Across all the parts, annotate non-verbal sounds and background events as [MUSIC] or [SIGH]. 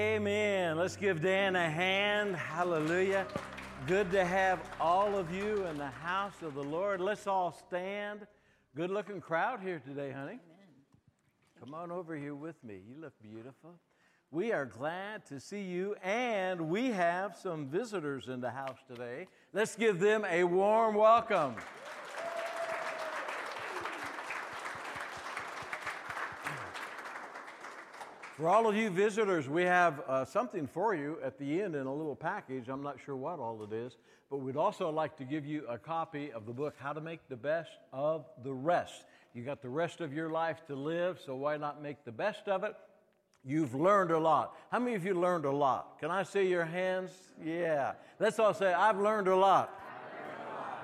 Amen. Let's give Dan a hand. Hallelujah. Good to have all of you in the house of the Lord. Let's all stand. Good looking crowd here today, honey. Come on over here with me. You look beautiful. We are glad to see you, and we have some visitors in the house today. Let's give them a warm welcome. For all of you visitors, we have uh, something for you at the end in a little package. I'm not sure what all it is, but we'd also like to give you a copy of the book, How to Make the Best of the Rest. You got the rest of your life to live, so why not make the best of it? You've learned a lot. How many of you learned a lot? Can I see your hands? Yeah. Let's all say, I've learned a lot.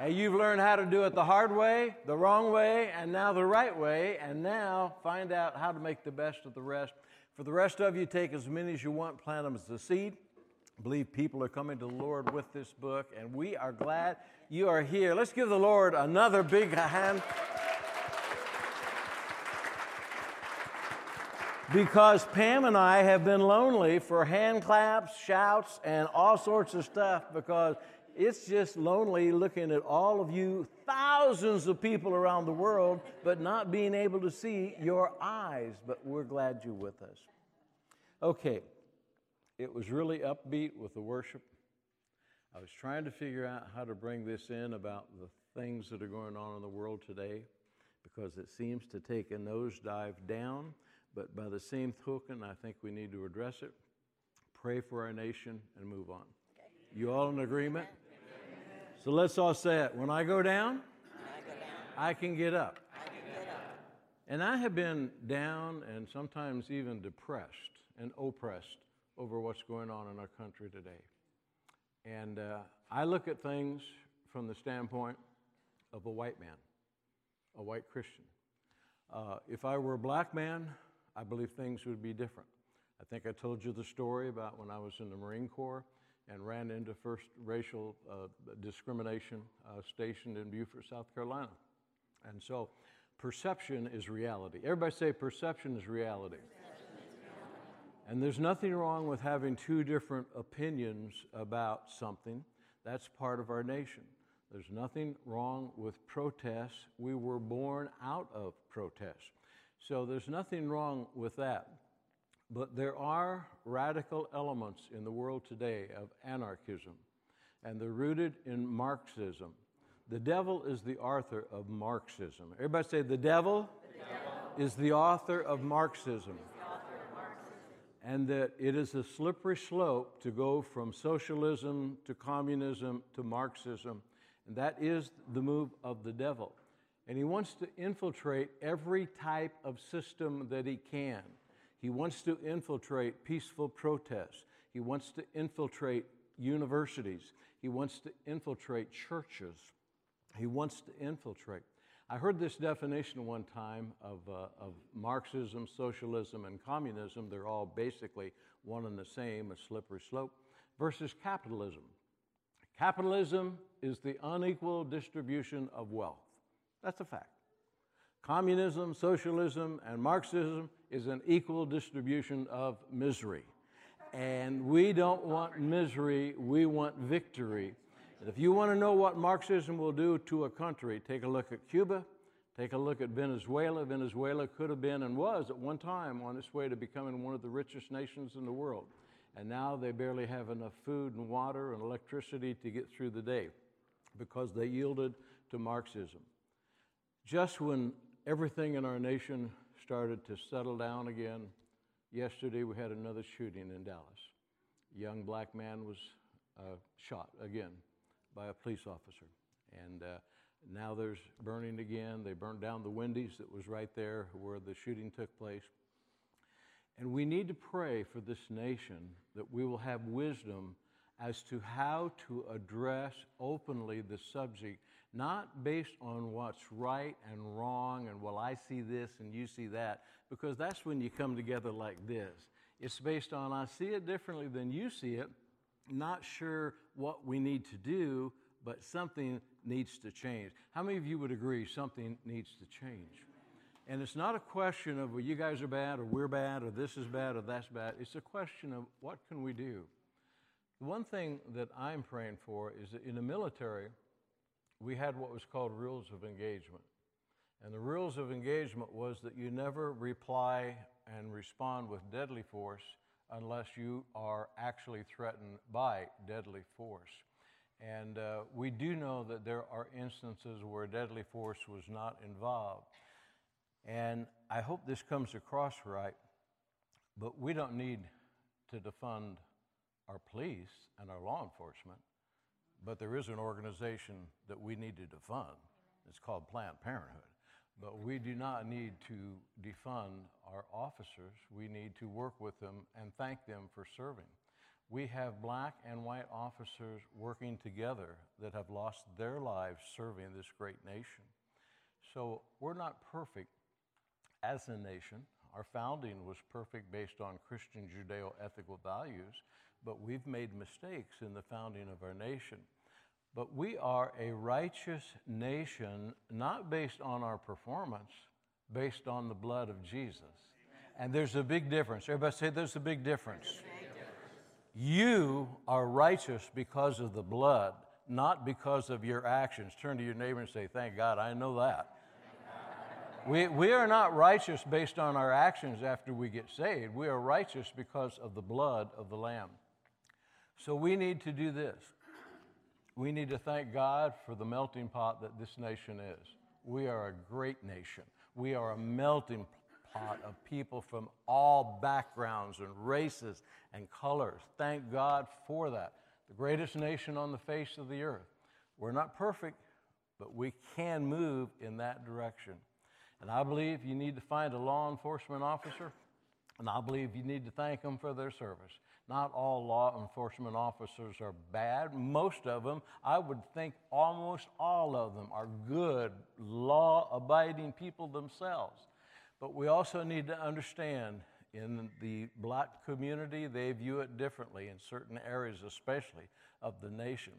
And you've learned how to do it the hard way, the wrong way, and now the right way. And now find out how to make the best of the rest. For the rest of you, take as many as you want, plant them as a seed. I believe people are coming to the Lord with this book, and we are glad you are here. Let's give the Lord another big hand. Because Pam and I have been lonely for hand claps, shouts, and all sorts of stuff because it's just lonely looking at all of you, thousands of people around the world, but not being able to see your eyes. But we're glad you're with us. Okay, it was really upbeat with the worship. I was trying to figure out how to bring this in about the things that are going on in the world today because it seems to take a nosedive down. But by the same token, I think we need to address it, pray for our nation, and move on. You all in agreement? So let's all say it. When I go down, I, go down. I can get up. And I have been down and sometimes even depressed and oppressed over what's going on in our country today. And uh, I look at things from the standpoint of a white man, a white Christian. Uh, if I were a black man, I believe things would be different. I think I told you the story about when I was in the Marine Corps and ran into first racial uh, discrimination uh, stationed in Beaufort, South Carolina. And so perception is reality. Everybody say perception is reality. And there's nothing wrong with having two different opinions about something. That's part of our nation. There's nothing wrong with protests. We were born out of protests. So there's nothing wrong with that. But there are radical elements in the world today of anarchism, and they're rooted in Marxism. The devil is the author of Marxism. Everybody say, the devil, the devil. is the author of Marxism. And that it is a slippery slope to go from socialism to communism to Marxism. And that is the move of the devil. And he wants to infiltrate every type of system that he can. He wants to infiltrate peaceful protests. He wants to infiltrate universities. He wants to infiltrate churches. He wants to infiltrate. I heard this definition one time of, uh, of Marxism, socialism, and communism. They're all basically one and the same, a slippery slope, versus capitalism. Capitalism is the unequal distribution of wealth. That's a fact. Communism, socialism, and Marxism is an equal distribution of misery. And we don't want misery, we want victory. And if you want to know what Marxism will do to a country, take a look at Cuba, take a look at Venezuela. Venezuela could have been and was at one time on its way to becoming one of the richest nations in the world. And now they barely have enough food and water and electricity to get through the day because they yielded to Marxism. Just when everything in our nation started to settle down again, yesterday we had another shooting in Dallas. A young black man was uh, shot again by a police officer. And uh, now there's burning again. They burned down the Wendy's that was right there where the shooting took place. And we need to pray for this nation that we will have wisdom as to how to address openly the subject not based on what's right and wrong and, well, I see this and you see that, because that's when you come together like this. It's based on, I see it differently than you see it, not sure what we need to do, but something needs to change. How many of you would agree something needs to change? And it's not a question of, well, you guys are bad, or we're bad, or this is bad, or that's bad. It's a question of what can we do? One thing that I'm praying for is that in the military, we had what was called rules of engagement. And the rules of engagement was that you never reply and respond with deadly force unless you are actually threatened by deadly force. And uh, we do know that there are instances where deadly force was not involved. And I hope this comes across right, but we don't need to defund our police and our law enforcement, but there is an organization that we need to defund. It's called Planned Parenthood. But we do not need to defund our officers. We need to work with them and thank them for serving. We have black and white officers working together that have lost their lives serving this great nation. So we're not perfect as a nation. Our founding was perfect based on Christian Judeo ethical values, but we've made mistakes in the founding of our nation. But we are a righteous nation, not based on our performance, based on the blood of Jesus. And there's a big difference. Everybody say there's a big difference. You are righteous because of the blood, not because of your actions. Turn to your neighbor and say, Thank God, I know that. We, we are not righteous based on our actions after we get saved. We are righteous because of the blood of the Lamb. So we need to do this. We need to thank God for the melting pot that this nation is. We are a great nation. We are a melting pot of people from all backgrounds and races and colors. Thank God for that. The greatest nation on the face of the earth. We're not perfect, but we can move in that direction. And I believe you need to find a law enforcement officer, and I believe you need to thank them for their service. Not all law enforcement officers are bad. Most of them, I would think almost all of them, are good, law abiding people themselves. But we also need to understand in the black community, they view it differently in certain areas, especially of the nation.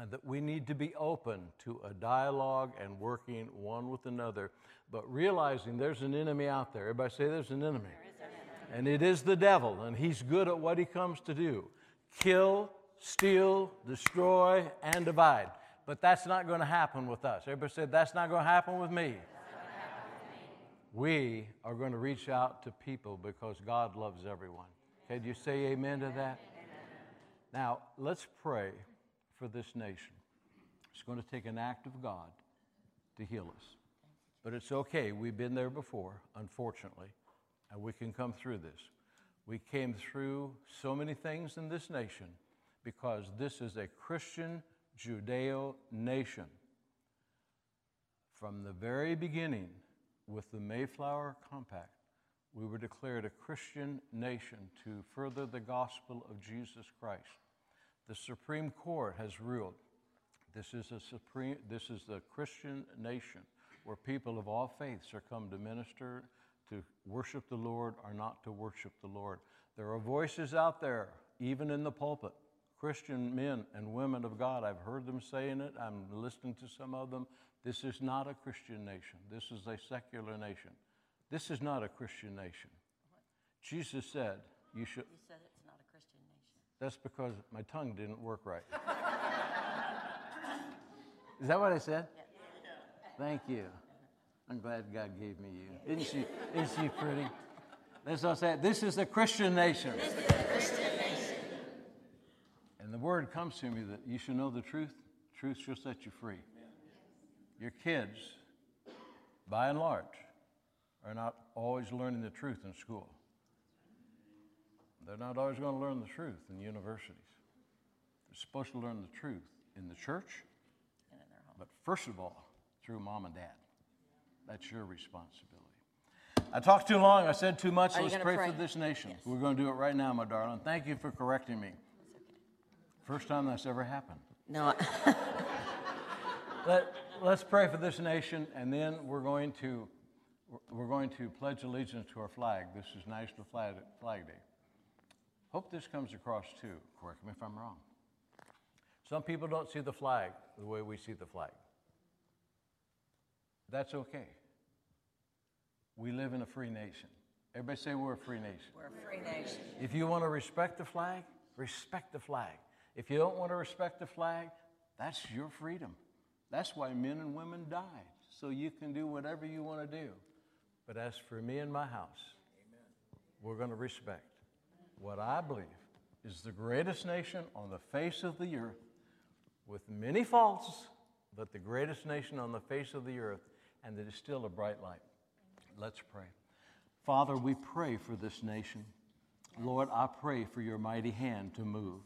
And that we need to be open to a dialogue and working one with another, but realizing there's an enemy out there. Everybody say there's an enemy. And it is the devil, and he's good at what he comes to do kill, steal, destroy, and divide. But that's not going to happen with us. Everybody said, That's not going to happen with me. We are going to reach out to people because God loves everyone. Can you say amen to that? Now, let's pray for this nation. It's going to take an act of God to heal us. But it's okay. We've been there before, unfortunately, and we can come through this. We came through so many things in this nation because this is a Christian Judeo nation. From the very beginning, with the Mayflower Compact, we were declared a Christian nation to further the gospel of Jesus Christ. The Supreme Court has ruled this is a supreme this is the Christian nation where people of all faiths are come to minister, to worship the Lord or not to worship the Lord. There are voices out there, even in the pulpit, Christian men and women of God. I've heard them saying it. I'm listening to some of them. This is not a Christian nation. This is a secular nation. This is not a Christian nation. Jesus said, You should. You said it's not a Christian nation. That's because my tongue didn't work right. [LAUGHS] is that what I said? Thank you. I'm glad God gave me you. Isn't she, isn't she pretty? That's what I said. This is a Christian nation. This is a Christian nation. And the word comes to me that you should know the truth. Truth shall set you free. Your kids, by and large, are not always learning the truth in school. They're not always going to learn the truth in universities. They're supposed to learn the truth in the church, And in their home. but first of all, through mom and dad. That's your responsibility. I talked too long. I said too much. Are Let's pray, pray? for this nation. Yes. We're going to do it right now, my darling. Thank you for correcting me. First time that's ever happened. No, [LAUGHS] Let, let's pray for this nation, and then we're going to we're going to pledge allegiance to our flag. This is National Flag, flag Day. Hope this comes across too. Correct me if I'm wrong. Some people don't see the flag the way we see the flag. That's okay. we live in a free nation. Everybody say we're a free nation. We're a free nation. If you want to respect the flag, respect the flag. If you don't want to respect the flag, that's your freedom. That's why men and women died, so you can do whatever you want to do. But as for me and my house, Amen. we're going to respect what I believe is the greatest nation on the face of the earth, with many faults, but the greatest nation on the face of the earth, and that is still a bright light. Let's pray. Father, we pray for this nation. Lord, I pray for your mighty hand to move.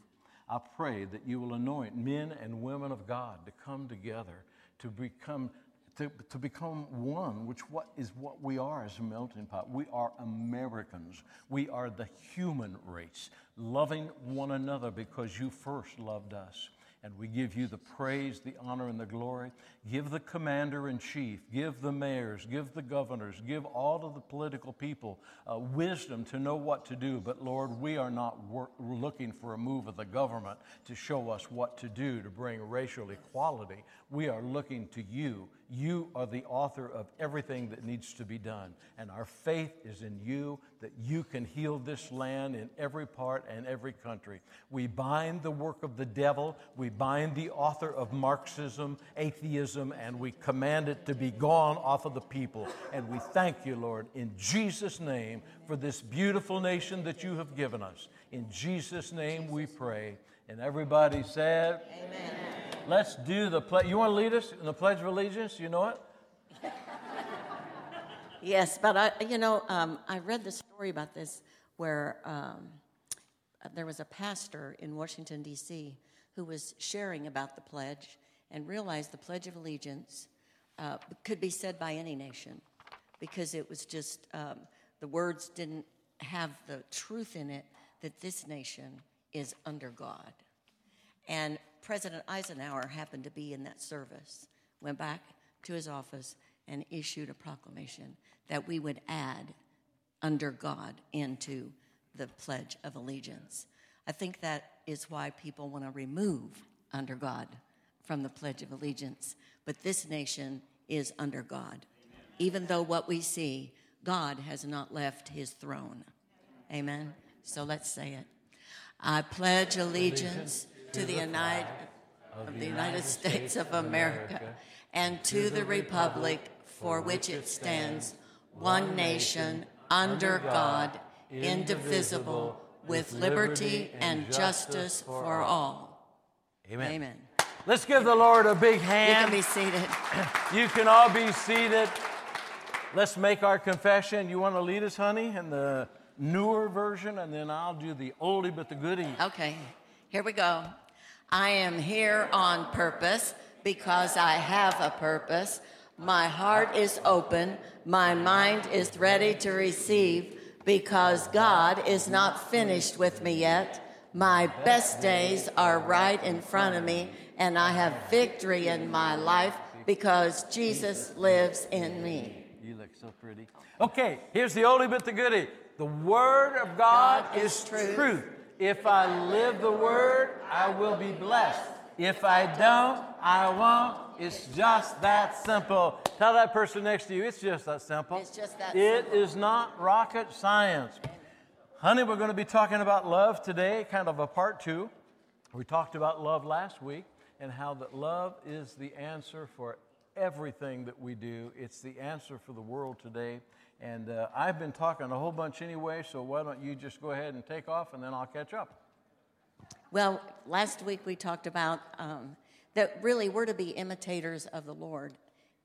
I pray that you will anoint men and women of God to come together to become to, to become one, which what is what we are as a melting pot. We are Americans. We are the human race, loving one another because you first loved us. And we give you the praise, the honor, and the glory. Give the commander in chief, give the mayors, give the governors, give all of the political people uh, wisdom to know what to do. But Lord, we are not wor- looking for a move of the government to show us what to do to bring racial equality. We are looking to you. You are the author of everything that needs to be done. And our faith is in you that you can heal this land in every part and every country. We bind the work of the devil. We bind the author of Marxism, atheism, and we command it to be gone off of the people. And we thank you, Lord, in Jesus' name for this beautiful nation that you have given us. In Jesus' name we pray. And everybody said, Amen. Let's do the pledge. You want to lead us in the Pledge of Allegiance? You know it? Yes, but I, you know, um, I read the story about this where um, there was a pastor in Washington, D.C., who was sharing about the pledge and realized the Pledge of Allegiance uh, could be said by any nation because it was just, um, the words didn't have the truth in it that this nation is under God. And President Eisenhower happened to be in that service, went back to his office and issued a proclamation that we would add under God into the Pledge of Allegiance. I think that is why people want to remove under God from the Pledge of Allegiance. But this nation is under God. Even though what we see, God has not left his throne. Amen. So let's say it. I pledge allegiance to the United of the United States of America and to the republic for which it stands, one nation, under God, indivisible, with liberty and justice for all. Amen. Amen. Let's give the Lord a big hand. You hand. can be seated. [CLEARS THROAT] You can all be seated. Let's make our confession. You want to lead us, honey, in the newer version, and then I'll do the oldie but the goodie. Okay, here we go. I am here on purpose because I have a purpose. My heart is open. My mind is ready to receive because God is not finished with me yet. My best days are right in front of me, and I have victory in my life because Jesus lives in me. You look so pretty. Okay, here's the oldie but the goodie. The Word of God, God is is truth. truth. If I live the Word, I will be blessed. If I don't, I won't. It's just that simple. Tell that person next to you, it's just that simple. It's just that It simple. is not rocket science. Honey, we're going to be talking about love today, kind of a part two. We talked about love last week and how that love is the answer for everything that we do. It's the answer for the world today. And uh, I've been talking a whole bunch anyway, so why don't you just go ahead and take off and then I'll catch up. Well, last week we talked about um, that really we're to be imitators of the Lord.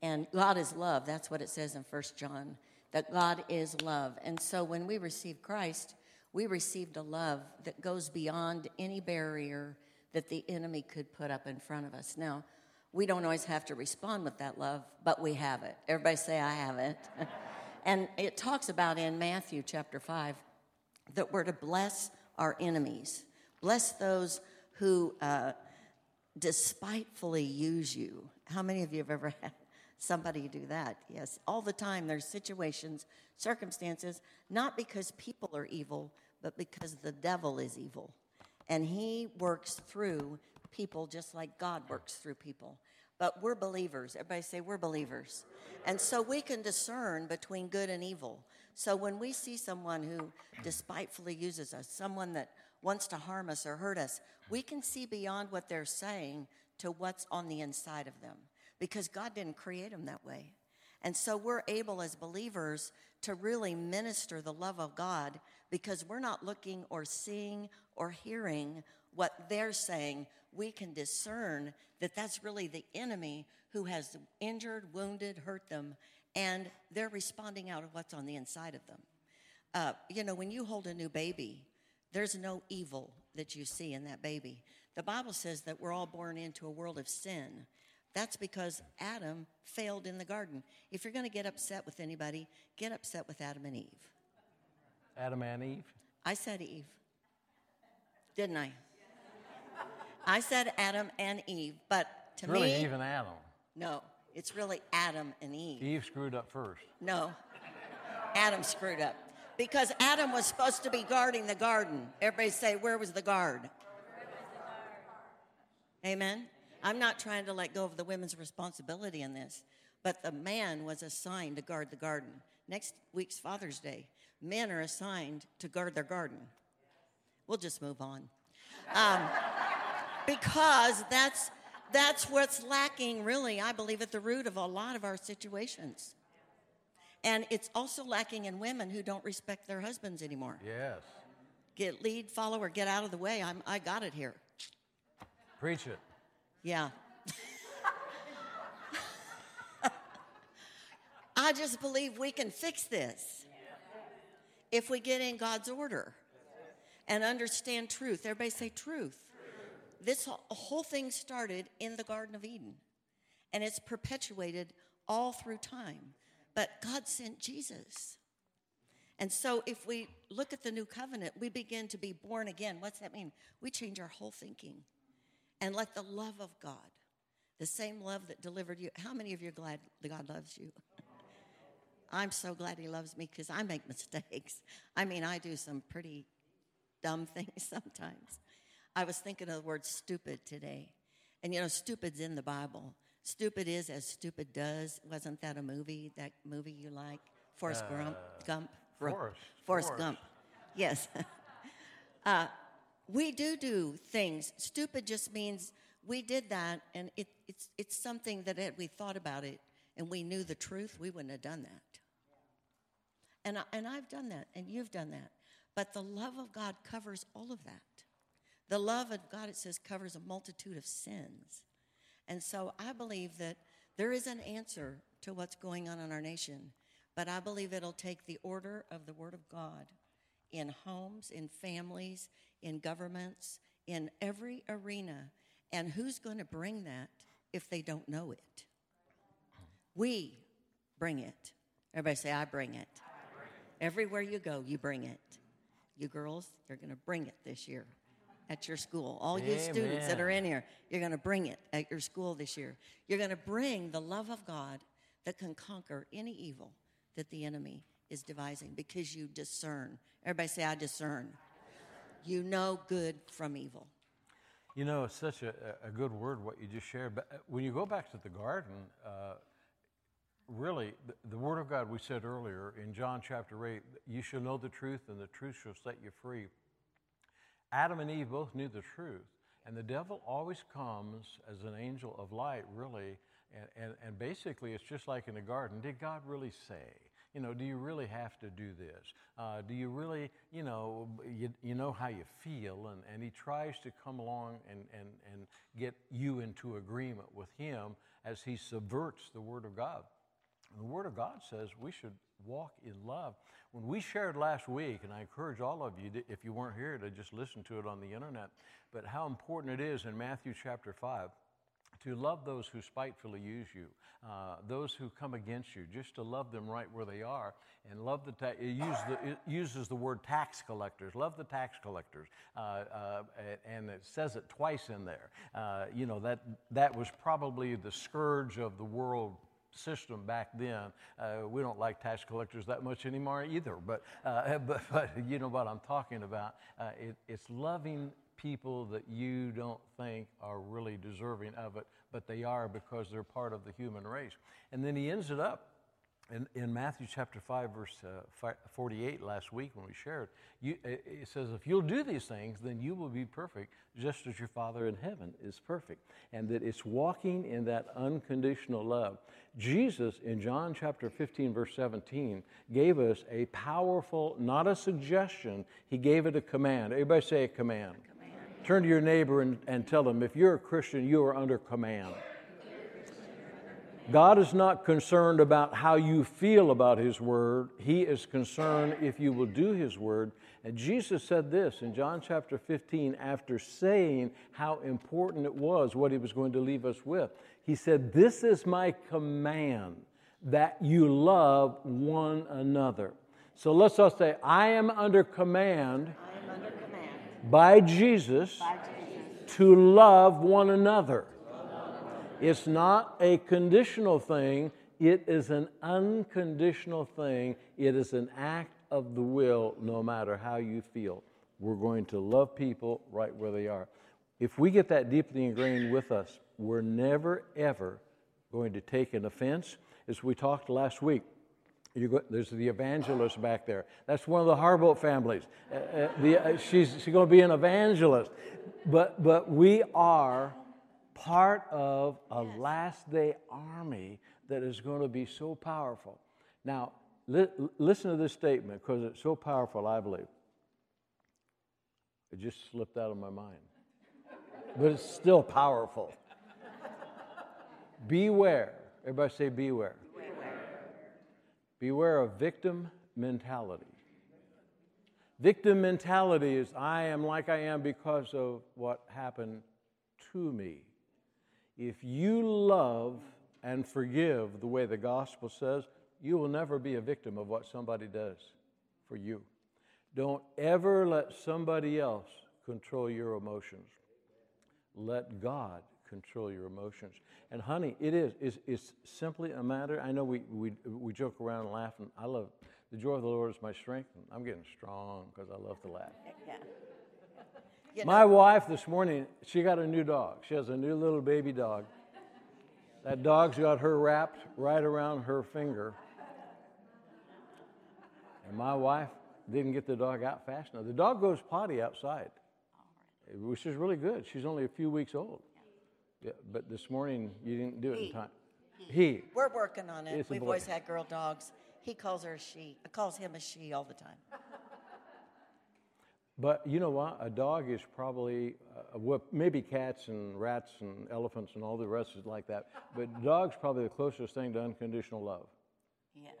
And God is love. That's what it says in First John, that God is love. And so when we receive Christ, we received a love that goes beyond any barrier that the enemy could put up in front of us. Now, we don't always have to respond with that love, but we have it. Everybody say, I have it. [LAUGHS] and it talks about in Matthew chapter 5 that we're to bless our enemies, bless those who uh, despitefully use you. How many of you have ever [LAUGHS] had somebody do that? Yes, all the time. There's situations, circumstances, not because people are evil, but because the devil is evil. And he works through people just like God works through people. But we're believers. Everybody say we're believers. And so we can discern between good and evil. So when we see someone who despitefully uses us, someone that wants to harm us or hurt us, we can see beyond what they're saying to what's on the inside of them because God didn't create them that way. And so we're able as believers to really minister the love of God because we're not looking or seeing or hearing what they're saying. We can discern that that's really the enemy who has injured, wounded, hurt them, and they're responding out of what's on the inside of them. Uh, you know, when you hold a new baby, there's no evil that you see in that baby. The Bible says that we're all born into a world of sin. That's because Adam failed in the garden. If you're going to get upset with anybody, get upset with Adam and Eve. Adam and Eve? I said Eve. Didn't I? I said Adam and Eve, but to really me. Eve and Adam. No, it's really Adam and Eve. Eve screwed up first. No, Adam screwed up. Because Adam was supposed to be guarding the garden. Everybody say, Where was the guard? Amen. I'm not trying to let go of the women's responsibility in this, but the man was assigned to guard the garden. Next week's Father's Day, men are assigned to guard their garden. We'll just move on. Um, because that's, that's what's lacking, really, I believe, at the root of a lot of our situations. And it's also lacking in women who don't respect their husbands anymore. Yes. Get lead, follow, or get out of the way. I'm, I got it here. Preach it. Yeah. [LAUGHS] I just believe we can fix this if we get in God's order and understand truth. Everybody say truth. This whole thing started in the Garden of Eden and it's perpetuated all through time. But God sent Jesus. And so if we look at the new covenant, we begin to be born again. What's that mean? We change our whole thinking and let the love of God, the same love that delivered you. How many of you are glad that God loves you? [LAUGHS] I'm so glad He loves me because I make [LAUGHS] mistakes. I mean, I do some pretty dumb [LAUGHS] things sometimes. I was thinking of the word stupid today. And you know, stupid's in the Bible. Stupid is as stupid does. Wasn't that a movie? That movie you like? Forrest uh, Gump? Gump? Forrest. Forrest, Forrest. Gump. Yes. [LAUGHS] uh, we do do things. Stupid just means we did that, and it, it's, it's something that had we thought about it and we knew the truth, we wouldn't have done that. And, I, and I've done that, and you've done that. But the love of God covers all of that. The love of God, it says, covers a multitude of sins. And so I believe that there is an answer to what's going on in our nation, but I believe it'll take the order of the Word of God in homes, in families, in governments, in every arena. And who's going to bring that if they don't know it? We bring it. Everybody say, I bring it. I bring it. Everywhere you go, you bring it. You girls, you're going to bring it this year at your school. All Amen. you students that are in here, you're going to bring it at your school this year. You're going to bring the love of God that can conquer any evil that the enemy is devising because you discern. Everybody say, I discern. You know good from evil. You know, it's such a, a good word what you just shared. But uh, when you go back to the garden, uh, really, the, the, Word of God we said earlier in John chapter 8, you shall know the truth, and the truth shall set you free. Adam and Eve both knew the truth, and the devil always comes as an angel of light, really. And, and, and basically, it's just like in the garden. Did God really say? You know, do you really have to do this? Uh, do you really, you know, you, you know how you feel? And, and he tries to come along and, and, and get you into agreement with him as he subverts the Word of God. And the Word of God says we should walk in love. When we shared last week, and I encourage all of you, if you weren't here, to just listen to it on the internet, but how important it is in Matthew chapter 5 to love those who spitefully use you, uh, those who come against you, just to love them right where they are, and love the ta- it, use the, it uses the word tax collectors. Love the tax collectors, uh, uh, and it says it twice in there. Uh, you know that that was probably the scourge of the world system back then. Uh, we don't like tax collectors that much anymore either, but, uh, [LAUGHS] but, but, you know what I'm talking about. Uh, it, it's loving people that you don't think are really deserving of it, but they are because they're part of the human race. And then he ends it up in, in Matthew chapter 5, verse uh, 48, last week when we shared, you, it says, If you'll do these things, then you will be perfect, just as your Father in heaven is perfect. And that it's walking in that unconditional love. Jesus, in John chapter 15, verse 17, gave us a powerful, not a suggestion, he gave it a command. Everybody say a command. command. Turn to your neighbor and, and tell them, if you're a Christian, you are under command. God is not concerned about how you feel about His Word. He is concerned if you will do His Word. And Jesus said this in John chapter 15 after saying how important it was what He was going to leave us with. He said, This is my command that you love one another. So let's all say, I am under command, am under command. By, Jesus by Jesus to love one another. It's not a conditional thing, it is an unconditional thing. It is an act of the will, no matter how you feel. We're going to love people right where they are. If we get that deeply ingrained with us, we're never, ever going to take an offense. As we talked last week, Go, there's the evangelist back there. That's one of the Harbolt families. Uh, uh, the, uh, she's, she's going to be an evangelist. But, but we are part of a yes. last day army that is going to be so powerful. Now, li- listen to this statement because it's so powerful, I believe. It just slipped out of my mind, but it's still powerful. beware. Everybody say beware. Beware. Beware of victim mentality. Victim mentality is I am like I am because of what happened to me. If you love and forgive the way the gospel says, you will never be a victim of what somebody does for you. Don't ever let somebody else control your emotions. Let God control your emotions. And honey, it is. It's, it's simply a matter. I know we, we, we joke around and laugh, and I love the joy of the Lord is my strength. I'm getting strong because I love to laugh. Yeah. You know. My wife this morning, she got a new dog. She has a new little baby dog. That dog's got her wrapped right around her finger. And my wife didn't get the dog out fast enough. The dog goes potty outside, which is really good. She's only a few weeks old. Yeah, but this morning you didn't do it he. in time. He. he. We're working on it. It's We've always had girl dogs. He calls her a she. I Calls him a she all the time. But you know what? A dog is probably, uh, well, maybe cats and rats and elephants and all the rest is like that. But dog's probably the closest thing to unconditional love. Yes.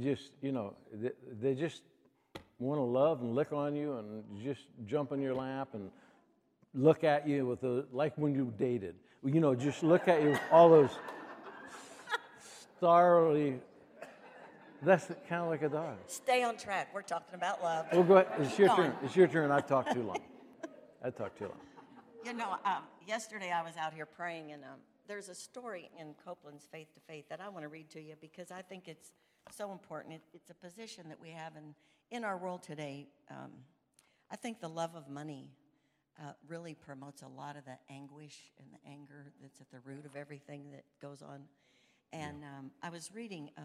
Just, you know, they, they just want to love and lick on you and just jump in your lap and look at you with the, like when you dated. You know, just look at you with all those [LAUGHS] starry that's kind of like a dog. Stay on track. We're talking about love. Well, go ahead. It's your turn. It's your turn. I've talked too long. [LAUGHS] I talked too long. You know, um, yesterday I was out here praying, and um, there's a story in Copeland's Faith to Faith that I want to read to you because I think it's so important. It, it's a position that we have in, in our world today. Um, I think the love of money uh, really promotes a lot of the anguish and the anger that's at the root of everything that goes on. And um, I was reading uh,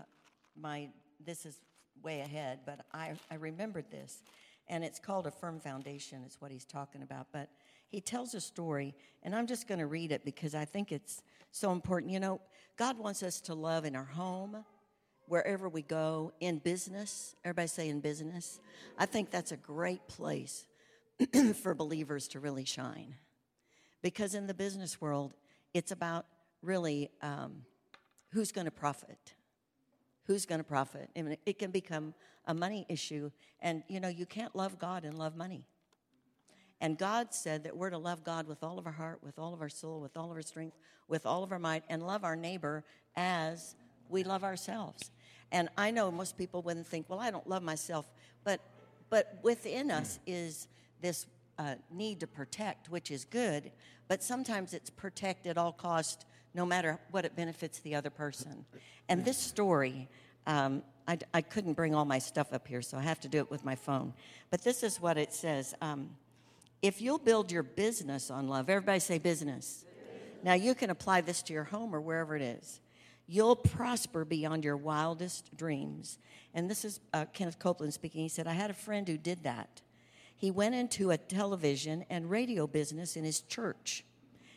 my this is way ahead, but I, I remembered this. And it's called A Firm Foundation, is what he's talking about. But he tells a story, and I'm just going to read it because I think it's so important. You know, God wants us to love in our home, wherever we go, in business. Everybody say in business. I think that's a great place [CLEARS THROAT] for believers to really shine. Because in the business world, it's about really um, who's going to profit who's going to profit? Mean, it can become a money issue. And, you know, you can't love God and love money. And God said that we're to love God with all of our heart, with all of our soul, with all of our strength, with all of our might, and love our neighbor as we love ourselves. And I know most people wouldn't think, well, I don't love myself. But, but within us is this uh, need to protect, which is good. But sometimes it's protect at all cost no matter what it benefits the other person. And this story, um, I, I, couldn't bring all my stuff up here, so I have to do it with my phone. But this is what it says um, If you'll build your business on love, everybody say business. Now you can apply this to your home or wherever it is. You'll prosper beyond your wildest dreams. And this is uh, Kenneth Copeland speaking. He said, I had a friend who did that. He went into a television and radio business in his church.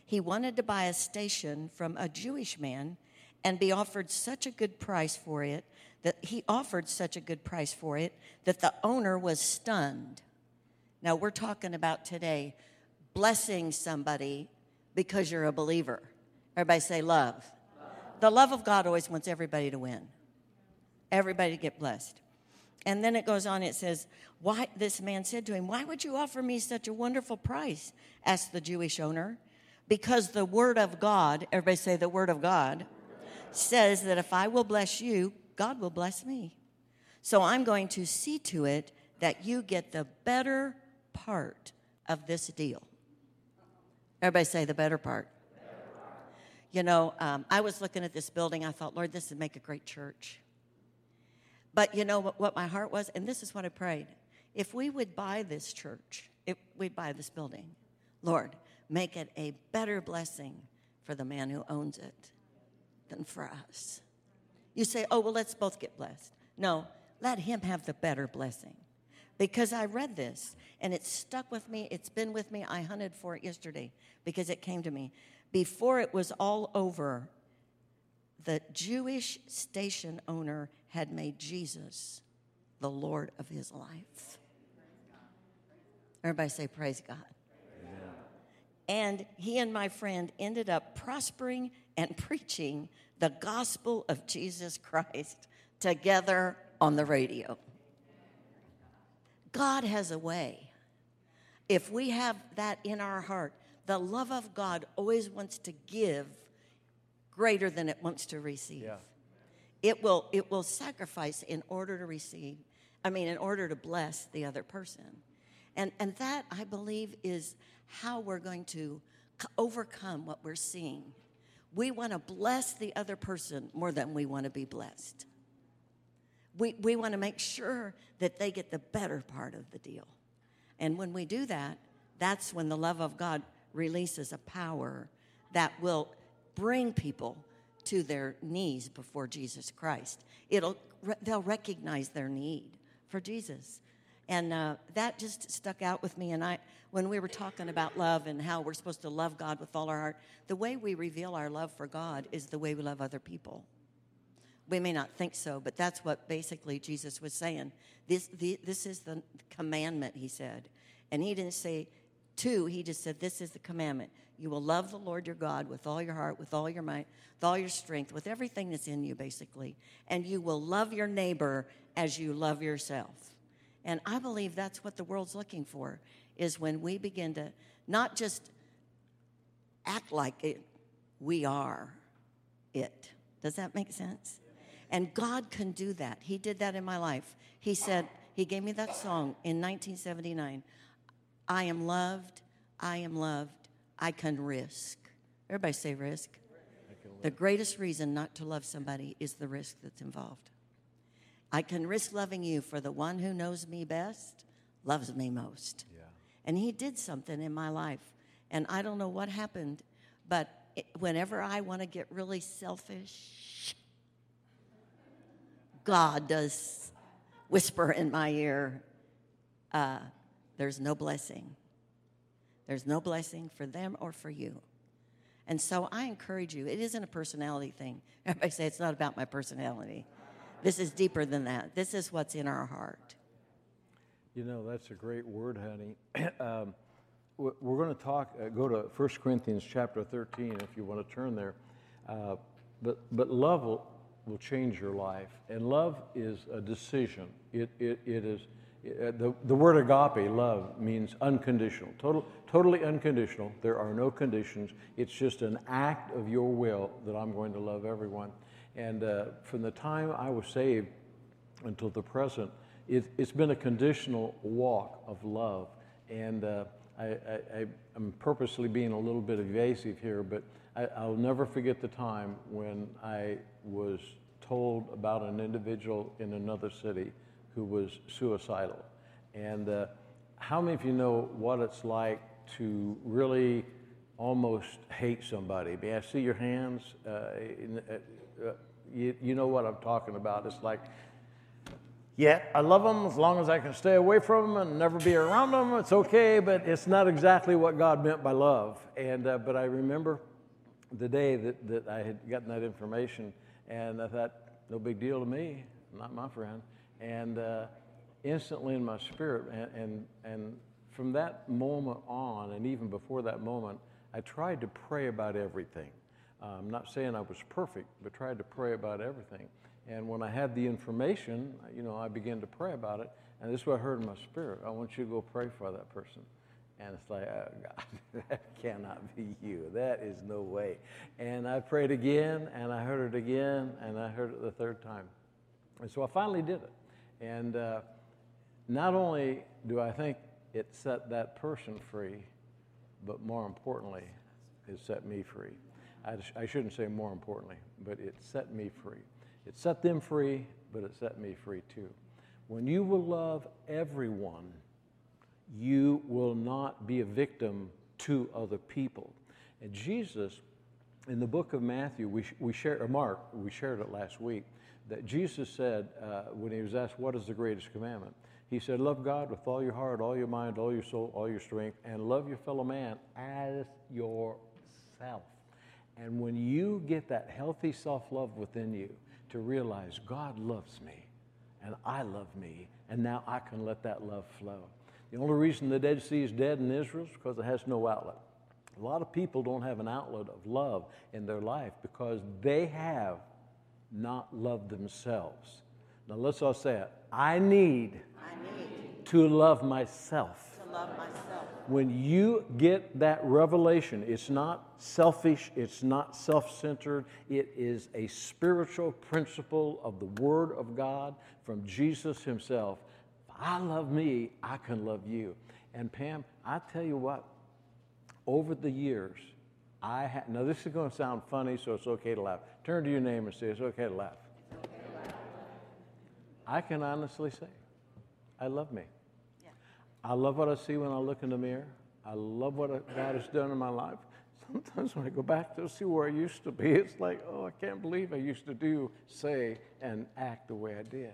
He wanted to buy a station from a Jewish man and be offered such a good price for it that he offered such a good price for it that the owner was stunned. Now, we're talking about today blessing somebody because you're a believer. Everybody say love. love. The love of God always wants everybody to win, everybody to get blessed. And then it goes on, it says, Why this man said to him, Why would you offer me such a wonderful price? asked the Jewish owner. Because the word of God, everybody say the word of God, says that if I will bless you, God will bless me. So I'm going to see to it that you get the better part of this deal. Everybody say the better part. You know, um, I was looking at this building. I thought, Lord, this would make a great church. But you know what, what my heart was? And this is what I prayed. If we would buy this church, if we'd buy this building, Lord, make it a better blessing for the man who owns it than for us. You say, oh, well, let's both get blessed. No, let him have the better blessing. Because I read this and it stuck with me. It's been with me. I hunted for it yesterday because it came to me. Before it was all over, the Jewish station owner had made Jesus the Lord of his life. Everybody say, Praise God. And he and my friend ended up prospering and [LAUGHS] preaching the gospel of Jesus Christ together on the radio. God has a way. If we have that in our heart, the love of God always wants to give greater than it wants to receive. Yeah. It will it will sacrifice in order to receive. I mean in order to bless the other person. And and that I believe is how we're going to overcome what we're seeing we want to bless the other person more than we want to be blessed. We, we want to make sure that they get the better part of the deal. And when we do that, that's when the love of God releases a power that will bring people to their knees before Jesus Christ. It'll, they'll recognize their need for Jesus. And uh, that just stuck out with me. And I, when we were talking about love and how we're supposed to love God with all our heart, the way we reveal our love for God is the way we love other people. We may not think so, but that's what basically Jesus was saying. This, the, this is the commandment, he said. And he didn't say two, he just said, This is the commandment. You will love the Lord your God with all your heart, with all your might, with all your strength, with everything that's in you, basically. And you will love your neighbor as you love yourself. And I believe that's what the world's looking for is when we begin to not just act like it, we are it. Does that make sense? And God can do that. He did that in my life. He said, He gave me that song in 1979 I am loved, I am loved, I can risk. Everybody say risk. The greatest reason not to love somebody is the risk that's involved. I can risk loving you, for the one who knows me best loves me most. Yeah. And he did something in my life. And I don't know what happened, but it, whenever I want to get really selfish, God does whisper in my ear, uh, there's no blessing. There's no blessing for them or for you. And so I encourage you, it isn't a personality thing. [LAUGHS] Everybody say it's not about my personality. This is deeper than that. This is what's in our heart. You know, that's a great word, honey. [CLEARS THROAT] um, we're going to talk, uh, go to 1 Corinthians chapter 13 if you want to turn there. Uh, but, but love will, will change your life. And love is a decision. It, it, it is, uh, the, the word agape, love, means unconditional, total, totally unconditional. There are no conditions. It's just an act of your will that I'm going to love everyone. And uh, from the time I was saved until the present, it, has been a conditional walk of love. And uh, I, am purposely being a little bit evasive here, but I, will never forget the time when I was told about an individual in another city who was suicidal. And uh, how many of you know what it's like to really almost hate somebody? May I see your hands? Uh, in, uh, uh, you, you know what I'm talking about. It's like, yeah, I love them as long as I can stay away from them and never be around them. It's okay, but it's not exactly what God meant by love. And uh, but I remember the day that, that I had gotten that information, and I thought, no big deal to me, not my friend. And uh, instantly in my spirit, and, and and from that moment on, and even before that moment, I tried to pray about everything. I'm not saying I was perfect, but tried to pray about everything. And when I had the information, you know, I began to pray about it. And this is what I heard in my spirit. I want you to go pray for that person. And it's like, oh, God, [LAUGHS] that cannot be you. That is no way. And I prayed again, and I heard it again, and I heard it the third time. And so I finally did it. And uh, not only do I think it set that person free, but more importantly, it set me free. I, I shouldn't say more importantly, but it set me free. It set them free, but it set me free too. When you will love everyone, you will not be a victim to other people. And Jesus, in the book of Matthew, we, we share, or Mark, we shared it last week, that Jesus said uh, when he was asked, What is the greatest commandment? He said, Love God with all your heart, all your mind, all your soul, all your strength, and love your fellow man as yourself. And when you get that healthy self love within you to realize God loves me and I love me, and now I can let that love flow. The only reason the Dead Sea is dead in Israel is because it has no outlet. A lot of people don't have an outlet of love in their life because they have not loved themselves. Now let's all say it. I need, I need to love myself. Love myself. When you get that revelation, it's not selfish, it's not self centered, it is a spiritual principle of the Word of God from Jesus Himself. If I love me, I can love you. And Pam, I tell you what, over the years, I ha- now this is going to sound funny, so it's okay to laugh. Turn to your neighbor and say, It's okay to laugh. I can honestly say, I love me. I love what I see when I look in the mirror. I love what God has done in my life. Sometimes when I go back to see where I used to be, it's like, oh, I can't believe I used to do, say, and act the way I did.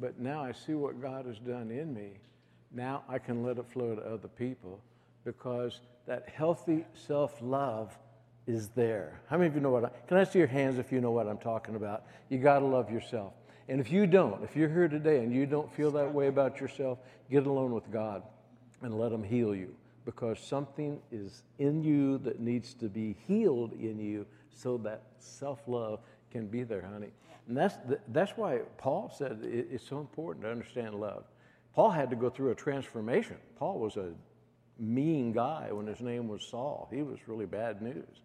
But now I see what God has done in me. Now I can let it flow to other people because that healthy self love is there. How many of you know what I can I see your hands if you know what I'm talking about? You got to love yourself. And if you don't, if you're here today and you don't feel that way about yourself, get alone with God and let Him heal you because something is in you that needs to be healed in you so that self love can be there, honey. And that's, that's why Paul said it's so important to understand love. Paul had to go through a transformation. Paul was a mean guy when his name was Saul, he was really bad news.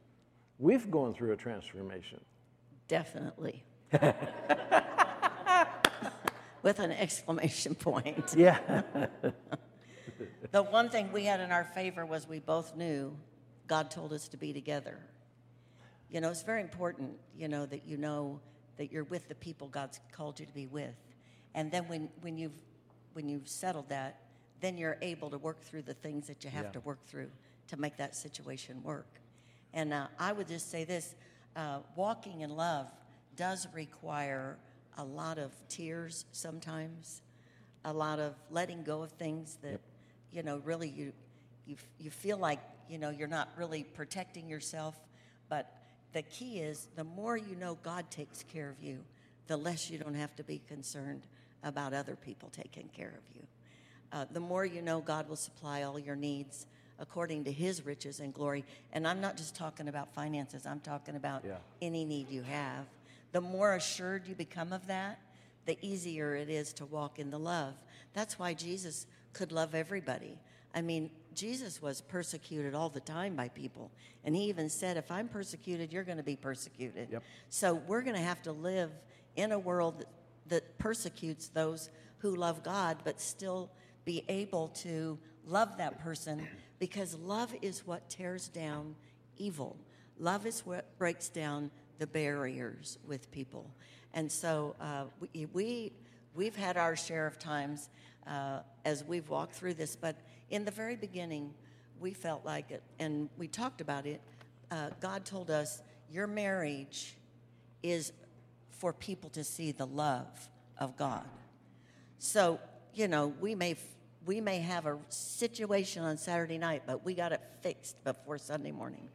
We've gone through a transformation. Definitely. [LAUGHS] With an exclamation point. [LAUGHS] Yeah. The one thing we had in our favor was we both knew God told us to be together. You know, it's very important, you know, that you know that you're with the people God's called you to be with. And then when, when you've when you've settled that, then you're able to work through the things that you have Yeah. to work through to make that situation work. And uh, I would just say this uh, walking in love does require a lot of tears sometimes, a lot of letting go of things that, you know, really you, you, you feel like, you know, you're not really protecting yourself. But the key is the more you know God takes care of you, the less you don't have to be concerned about other people taking care of you. Uh, the more you know God will supply all your needs according to his riches and glory. And I'm not just talking about finances, I'm talking about Yeah. any need you have. The more assured you become of that, the easier it is to walk in the love. That's why Jesus could love everybody. I mean, Jesus was persecuted all the time by people. And he even said, if I'm persecuted, you're going to be persecuted. Yep. So we're going to have to live in a world that, that persecutes those who love God, but still be able to love that person because love is what tears down evil. Love is what breaks down the barriers with people. And so uh, we, we, we've had our share of times uh, as we've walked through this, but in the very beginning, we felt like it, and we talked about it. Uh, God told us, Your marriage is for people to see the love of God. So, you know, we may we may have a situation on Saturday night, but we got it fixed before Sunday morning.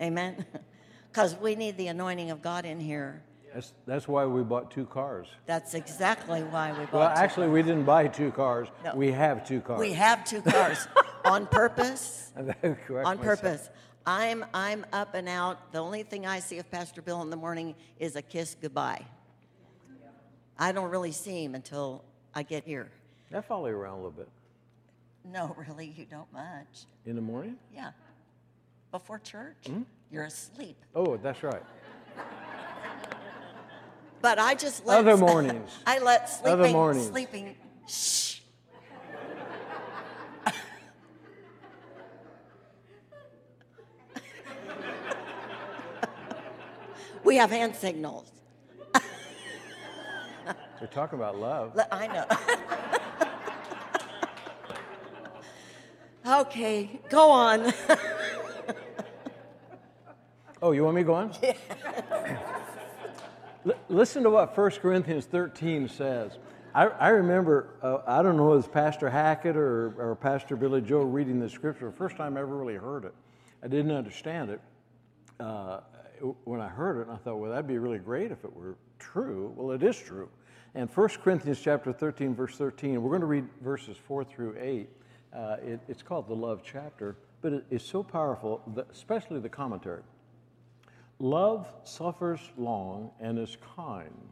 Amen. [LAUGHS] Because we need the anointing of God in here. That's, that's why we bought two cars. That's exactly why we bought. Well, actually, we didn't buy two cars. No. We have two cars. We have two cars [LAUGHS] on purpose. [LAUGHS] On myself. purpose. I'm I'm up and out. The only thing I see of Pastor Bill in the morning is a kiss goodbye. I don't really see him until I get here. I follow you around a little bit. No, [LAUGHS] really, you don't much. In the morning? Yeah. Before church, Hmm? you're asleep. Oh, that's right. But I just let Other mornings. [LAUGHS] I let sleeping Other mornings. sleeping shh. we have hand signals. [LAUGHS] We're talking about love. I know. [LAUGHS] okay, go on. Oh, you want me to go on? L- listen to what 1 Corinthians 13 says. I, I remember, uh, I don't know, if it was Pastor Hackett or, or Pastor Billy Joe reading the scripture, first time I ever really heard it. I didn't understand it. Uh, when I heard it, and I thought, well, that'd be really great if it were true. Well, it is true. And 1 Corinthians chapter 13, verse 13, we're going to read verses 4 through 8. Uh, it, it's called the love chapter, but it, it's so powerful, that, especially the commentary. Love suffers long and is kind.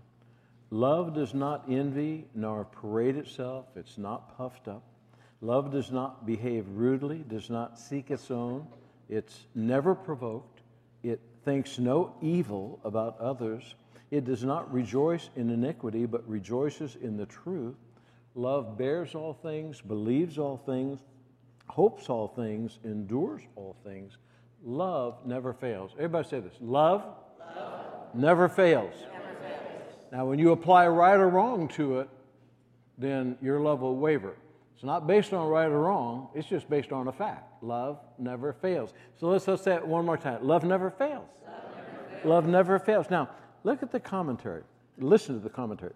Love does not envy nor parade itself, it's not puffed up. Love does not behave rudely, does not seek its own, it's never provoked, it thinks no evil about others, it does not rejoice in iniquity, but rejoices in the truth. Love bears all things, believes all things, hopes all things, endures all things. Love never fails. Everybody say this love, Never, fails. Now, when you apply right or wrong to it, then your love will waver. It's not based on right or wrong, it's just based on a fact. Love never fails. So let's, let's say it one more time. Love never fails. Love never fails. Now, look at the commentary. Listen to the commentary.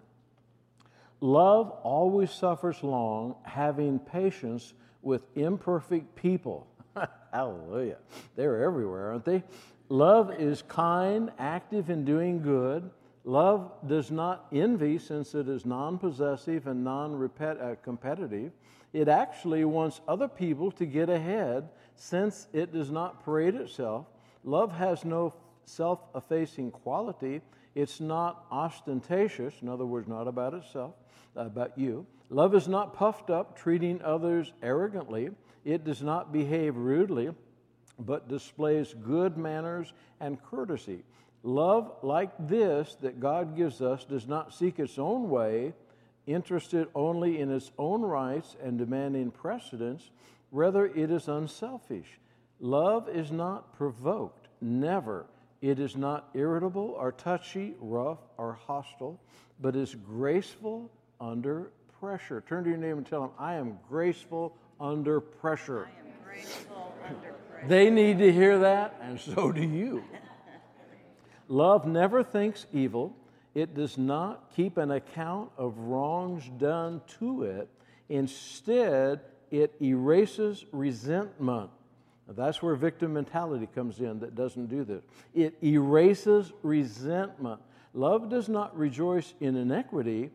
Love always suffers long, having patience with imperfect people. [LAUGHS] Hallelujah. They're everywhere, aren't they? Love is kind, active in doing good. Love does not envy since it is non possessive and non uh, competitive. It actually wants other people to get ahead since it does not parade itself. Love has no self effacing quality. It's not ostentatious, in other words, not about itself, about you. Love is not puffed up, treating others arrogantly. It does not behave rudely, but displays good manners and courtesy. Love like this that God gives us does not seek its own way, interested only in its own rights and demanding precedence. Rather, it is unselfish. Love is not provoked, never. It is not irritable or touchy, rough or hostile, but is graceful under pressure. Turn to your neighbor and tell him, I am graceful under pressure. I am grateful under pressure. They need to hear that, and so do you. Love never thinks evil. It does not keep an account of wrongs done to it. Instead, it erases resentment. Now, that's where victim mentality comes in that doesn't do this. It erases resentment. Love does not rejoice in inequity,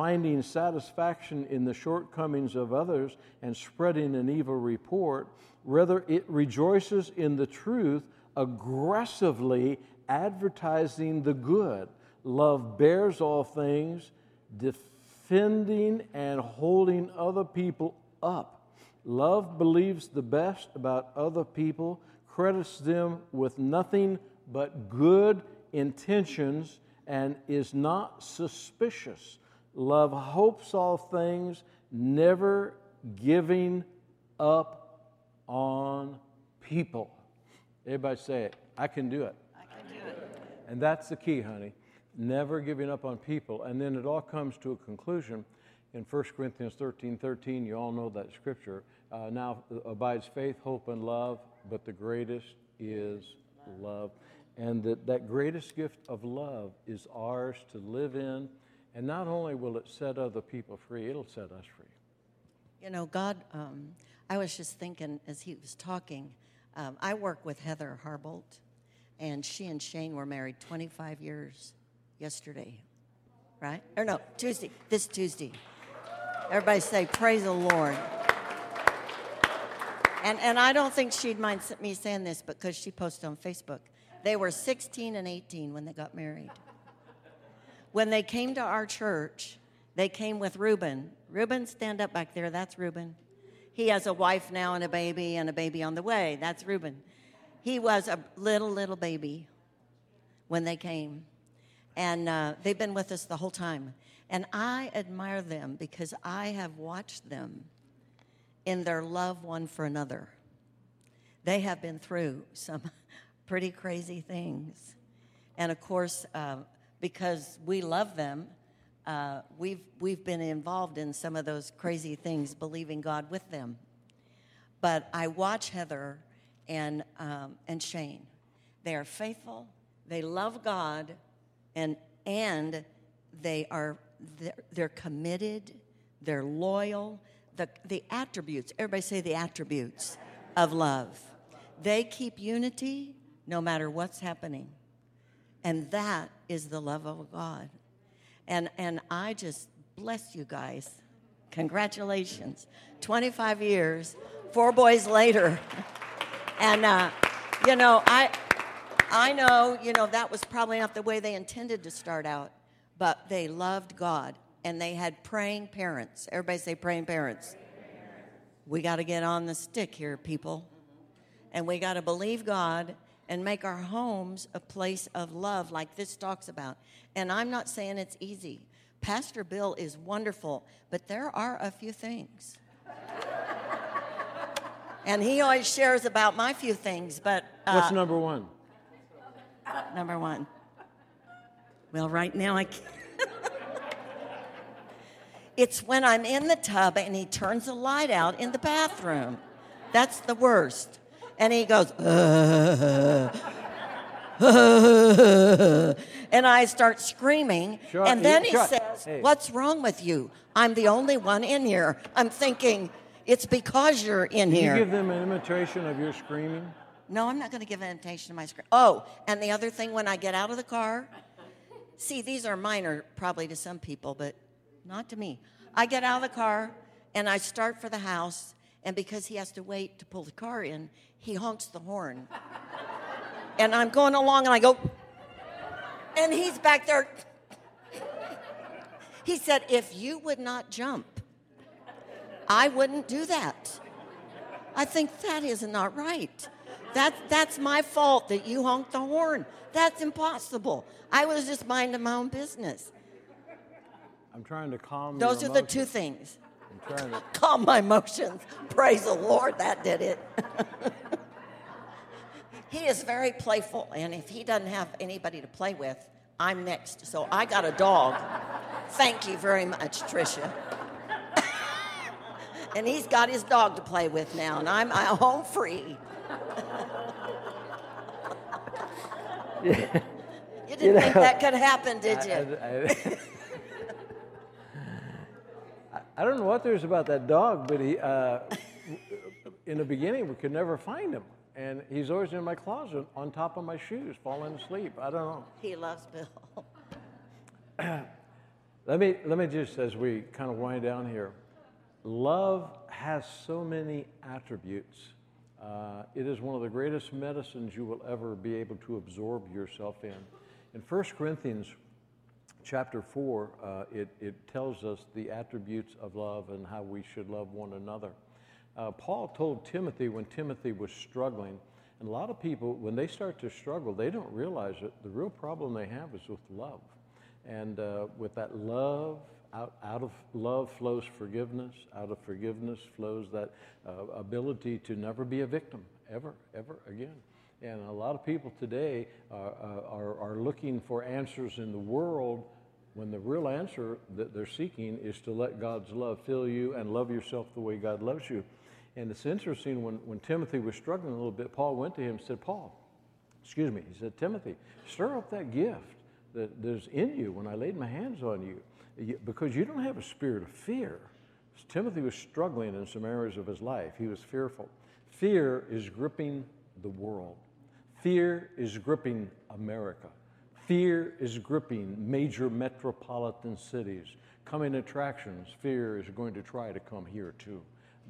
finding satisfaction in the shortcomings of others and spreading an evil report. Rather, it rejoices in the truth, aggressively advertising the good. Love bears all things, defending and holding other people up. Love believes the best about other people, credits them with nothing but good intentions, and is not suspicious. Love hopes all things, never giving up on people. Everybody say it. I can do it. I can do it. And that's the key, honey. never giving up on people. And then it all comes to a conclusion in 1 Corinthians 13 13. You all know that scripture. Uh, now abides faith, hope, and love, but the greatest is love. And that, that greatest gift of love is ours to live in. And not only will it set other people free, it'll set us free. You know, God, um, I was just thinking as he was talking, um, I work with Heather Harbolt, and she and Shane were married 25 years yesterday, right? Or no, Tuesday, this Tuesday. Everybody say, Praise the Lord. And, and I don't think she'd mind me saying this because she posted on Facebook. They were 16 and 18 when they got married. When they came to our church, they came with Reuben. Reuben, stand up back there. That's Reuben. He has a wife now and a baby and a baby on the way. That's Reuben. He was a little, little baby when they came. And uh, they've been with us the whole time. And I admire them because I have watched them in their love one for another. They have been through some [LAUGHS] pretty crazy things. And of course, uh, because we love them, uh, we've, we've been involved in some of those crazy things, believing God with them. But I watch Heather and, um, and Shane. They are faithful, they love God, and, and they are they're, they're committed, they're loyal. The, the attributes, everybody say the attributes of love. They keep unity no matter what's happening. And that is the love of God. And, and I just bless you guys. Congratulations. 25 years, four boys later. [LAUGHS] And, uh, you know, I, I know, you know, that was probably not the way they intended to start out but they loved God and they had praying parents. Everybody say praying parents. We got to get on the stick here, people. And we got to believe God and make our homes a place of love, like this talks about. And I'm not saying it's easy. Pastor Bill is wonderful, but there are a few things. [LAUGHS] and he always shares about my few things, but. Uh, What's number one? Number one. Well, right now I can't. [LAUGHS] it's when I'm in the tub and he turns the light out in the bathroom. That's the worst. And he goes, uh, uh, [LAUGHS] and I start screaming. Sure, and then he says, hey. What's wrong with you? I'm the only one in here. I'm thinking, It's because you're in Can here. you give them an imitation of your screaming? No, I'm not going to give an imitation of my scream. Oh, and the other thing, when I get out of the car, See, these are minor probably to some people, but not to me. I get out of the car and I start for the house, and because he has to wait to pull the car in, he honks the horn. [LAUGHS] and I'm going along and I go, and he's back there. [LAUGHS] He said, If you would not jump, I wouldn't do that. I think that is not right. That, that's my fault that you honked the horn. That's impossible. I was just minding my own business. I'm trying to calm Those are emotions. the two things. I'm trying to calm my emotions. Praise the Lord, that did it. [LAUGHS] he is very playful, and if he doesn't have anybody to play with, I'm next. So I got a dog. Thank you very much, Tricia. [LAUGHS] and he's got his dog to play with now, and I'm, I'm home free. [LAUGHS] yeah. You didn't you know, think that could happen, did you? I, I, I, don't know what there's about that dog, but he, uh, in the beginning, we could never find him. And he's always in my closet on top of my shoes, falling asleep. I don't know. He loves Bill. [CLEARS THROAT] let, me, let me just, as we kind of wind down here, love has so many attributes. Uh, it is one of the greatest medicines you will ever be able to absorb yourself in. In 1 Corinthians chapter 4, uh, it, it tells us the attributes of love and how we should love one another. Uh, Paul told Timothy when Timothy was struggling, and a lot of people, when they start to struggle, they don't realize that the real problem they have is with love. And uh, with that love, out, out of love flows forgiveness. Out of forgiveness flows that uh, ability to never be a victim, ever, ever again. And a lot of people today are, uh, are, are looking for answers in the world when the real answer that they're seeking is to let God's love fill you and love yourself the way God loves you. And it's interesting when, when Timothy was struggling a little bit, Paul went to him and said, Paul, excuse me, he said, Timothy, stir up that gift that, that is in you when I laid my hands on you, because you don't have a spirit of fear. Timothy was struggling in some areas of his life. He was fearful. Fear is gripping the world. Fear is gripping America. Fear is gripping major metropolitan cities. Coming attractions, fear is going to try to come here too,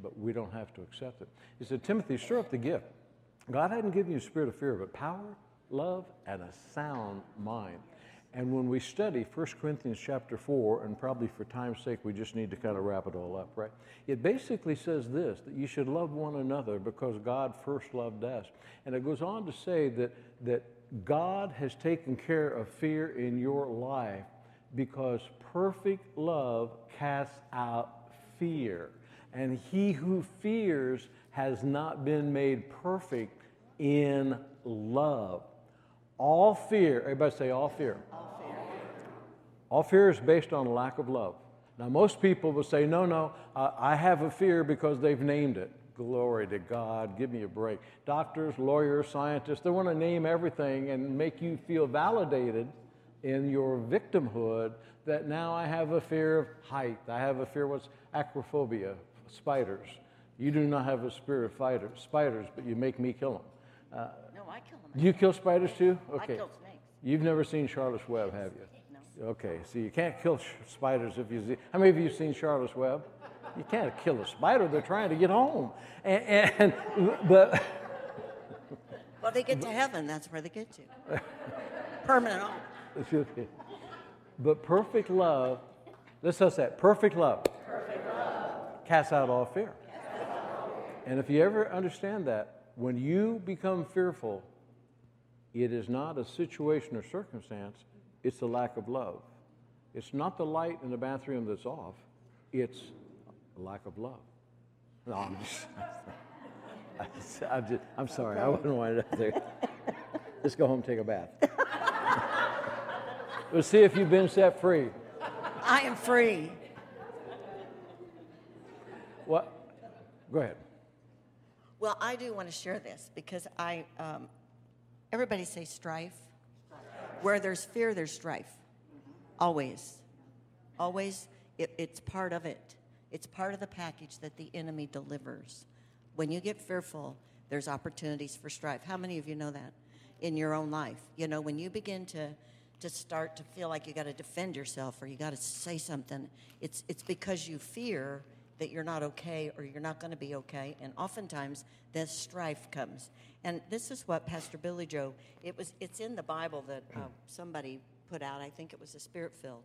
but we don't have to accept it. He said, Timothy, stir up the gift. God hadn't given you a spirit of fear, but power, love, and a sound mind. And when we study 1 Corinthians chapter 4, and probably for time's sake, we just need to kind of wrap it all up, right? It basically says this that you should love one another because God first loved us. And it goes on to say that, that God has taken care of fear in your life because perfect love casts out fear. And he who fears has not been made perfect in love. All fear, everybody say all fear. All fear. All fear is based on lack of love. Now, most people will say, no, no, uh, I have a fear because they've named it. Glory to God. Give me a break. Doctors, lawyers, scientists, they want to name everything and make you feel validated in your victimhood that now I have a fear of height. I have a fear what's acrophobia, spiders. You do not have a spirit of fighter, spiders, but you make me kill them. Uh, I kill them. You kill spiders too? Okay. I kill snakes. You've never seen Charlotte's Web, have you? No. Okay, so you can't kill spiders if you see. How many of you have seen Charlotte's Web? You can't kill a spider. They're trying to get home, and, and but. [LAUGHS] Well, they get to heaven. That's where they get to. [LAUGHS] Permanent home. But perfect love, let's say that perfect love, perfect love. casts out all fear. And if you ever understand that, when you become fearful, it is not a situation or circumstance, it's a lack of love. It's not the light in the bathroom that's off, it's a lack of love. No, I'm just, I'm, just, I'm sorry, I wouldn't want it up there. Just go home and take a bath. [LAUGHS] we'll see if you've been set free. I am free. What? Go ahead. Well, I do want to share this because I, um, everybody say strife. Where there's fear, there's strife. Always. Always, it, it's part of it. It's part of the package that the enemy delivers. When you get fearful, there's opportunities for strife. How many of you know that in your own life? You know, when you begin to to start to feel like you got to defend yourself or you got to say something, it's it's because you fear that you're not okay or you're not going to be okay. And oftentimes, this strife comes. And this is what Pastor Billy Joe, it was, it's in the Bible that uh, somebody put out. I think it was a spirit filled.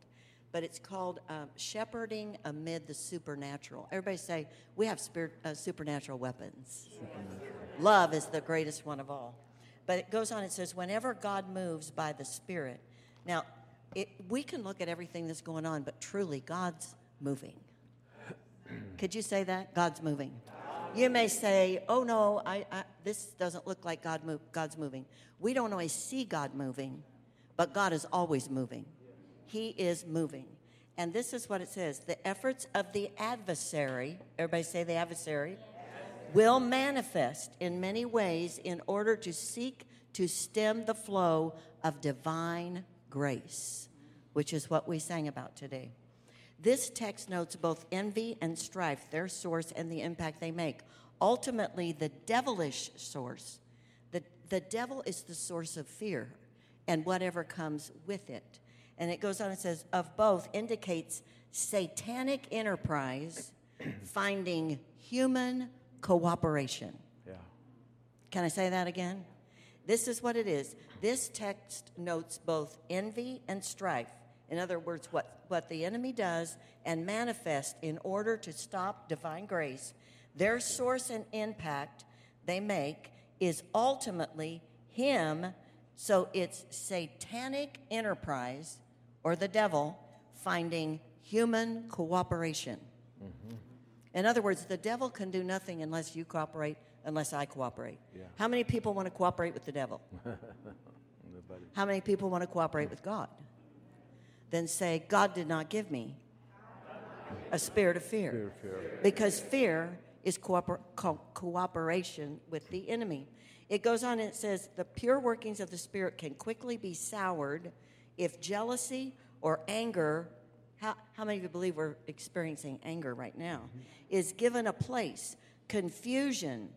But it's called uh, Shepherding Amid the Supernatural. Everybody say, we have spirit, uh, supernatural weapons. Supernatural. Love is the greatest one of all. But it goes on, it says, whenever God moves by the Spirit. Now, it, we can look at everything that's going on, but truly, God's moving. Mm. Could you say that? God's moving. You may say, oh no, I, I, this doesn't look like God move, God's moving. We don't always see God moving, but God is always moving. He is moving. And this is what it says the efforts of the adversary, everybody say the adversary, will manifest in many ways in order to seek to stem the flow of divine grace, which is what we sang about today. This text notes both envy and strife, their source and the impact they make. Ultimately, the devilish source. The, the devil is the source of fear and whatever comes with it. And it goes on and says, of both indicates satanic enterprise [CLEARS THROAT] finding human cooperation. Yeah. Can I say that again? This is what it is. This text notes both envy and strife in other words, what, what the enemy does and manifest in order to stop divine grace, their source and impact they make is ultimately Him. So it's satanic enterprise or the devil finding human cooperation. Mm-hmm. In other words, the devil can do nothing unless you cooperate unless I cooperate. Yeah. How many people want to cooperate with the devil? [LAUGHS] How many people want to cooperate with God? Then say, God did not give me a spirit of fear. Fear, fear. Because fear is cooper- co- cooperation with the enemy. It goes on and it says, the pure workings of the Spirit can quickly be soured if jealousy or anger, how, how many of you believe we're experiencing anger right now, is given a place? Confusion,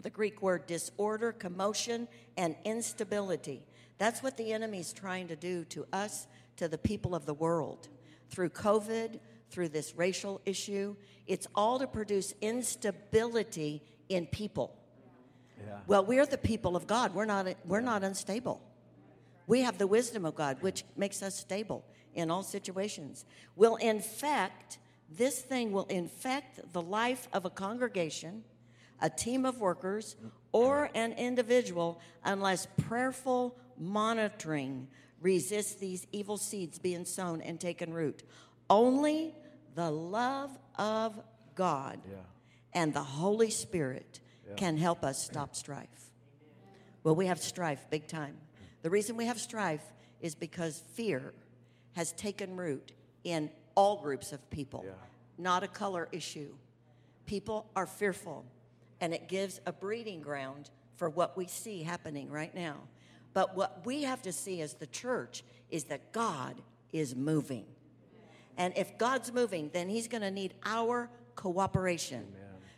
the Greek word disorder, commotion, and instability. That's what the enemy's trying to do to us, to the people of the world. Through COVID, through this racial issue, it's all to produce instability in people. Yeah. Well, we're the people of God. We're not, we're not unstable. We have the wisdom of God, which makes us stable in all situations. Will infect, this thing will infect the life of a congregation, a team of workers, or an individual unless prayerful monitoring resists these evil seeds being sown and taken root. Only the love of God Yeah. and the Holy Spirit can help us stop strife. Well, we have strife big time. The reason we have strife is because fear has taken root in all groups of people, Yeah. not a color issue. People are fearful, and it gives a breeding ground for what we see happening right now. But what we have to see as the church is that God is moving. And if God's moving, then He's going to need our cooperation.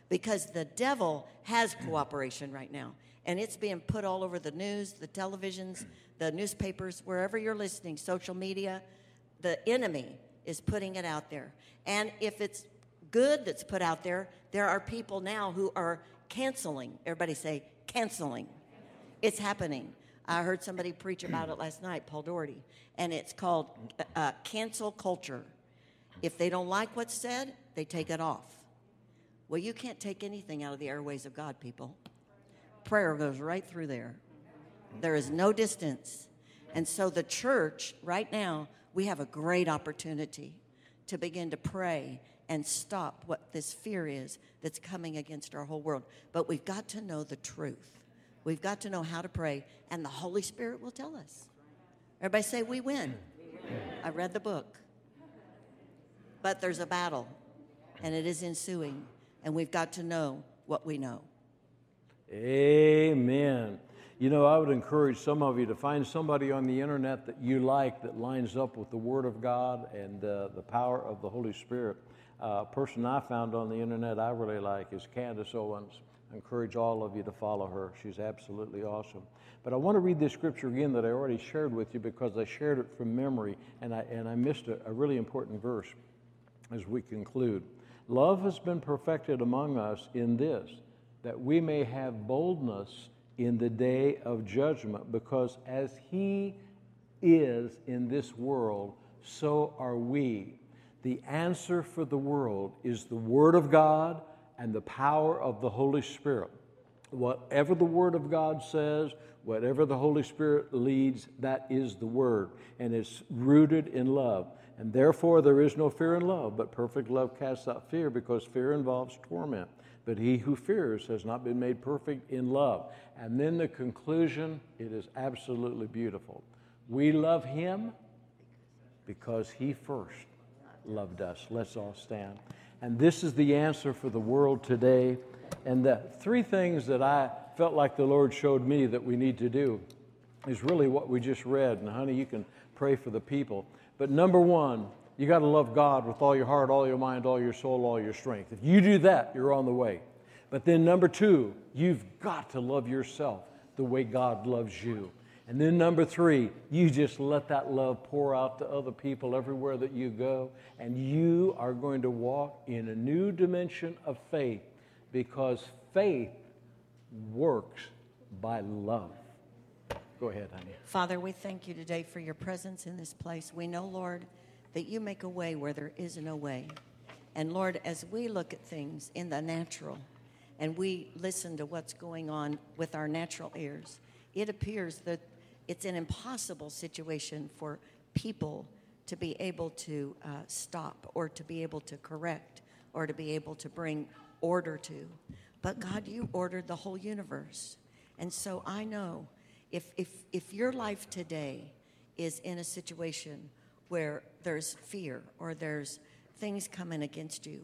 Because the devil has cooperation right now. And it's being put all over the news, the televisions, the newspapers, wherever you're listening, social media. The enemy is putting it out there. And if it's good that's put out there, there are people now who are canceling. Everybody say, canceling. It's happening. I heard somebody preach about it last night, Paul Doherty, and it's called uh, cancel culture. If they don't like what's said, they take it off. Well, you can't take anything out of the airways of God, people. Prayer goes right through there. There is no distance. And so, the church, right now, we have a great opportunity to begin to pray and stop what this fear is that's coming against our whole world. But we've got to know the truth. We've got to know how to pray, and the Holy Spirit will tell us. Everybody say, We win. I read the book. But there's a battle, and it is ensuing, and we've got to know what we know. Amen. You know, I would encourage some of you to find somebody on the internet that you like that lines up with the Word of God and uh, the power of the Holy Spirit. Uh, a person I found on the internet I really like is Candace Owens. I encourage all of you to follow her. She's absolutely awesome. But I want to read this scripture again that I already shared with you because I shared it from memory and I, and I missed a, a really important verse as we conclude. Love has been perfected among us in this, that we may have boldness in the day of judgment, because as He is in this world, so are we. The answer for the world is the Word of God and the power of the Holy Spirit. Whatever the Word of God says, whatever the Holy Spirit leads, that is the Word, and it's rooted in love. And therefore, there is no fear in love, but perfect love casts out fear because fear involves torment. But he who fears has not been made perfect in love. And then the conclusion, it is absolutely beautiful. We love him because he first loved us. Let's all stand. And this is the answer for the world today. And the three things that I felt like the Lord showed me that we need to do is really what we just read. And honey, you can pray for the people. But number one, you got to love God with all your heart, all your mind, all your soul, all your strength. If you do that, you're on the way. But then number two, you've got to love yourself the way God loves you. And then number three, you just let that love pour out to other people everywhere that you go, and you are going to walk in a new dimension of faith because faith works by love. Go ahead, honey. Father, we thank you today for your presence in this place. We know, Lord, that you make a way where there is no way. And Lord, as we look at things in the natural and we listen to what's going on with our natural ears, it appears that it's an impossible situation for people to be able to uh, stop or to be able to correct or to be able to bring order to. But God, you ordered the whole universe. And so I know if, if, if your life today is in a situation where there's fear or there's things coming against you,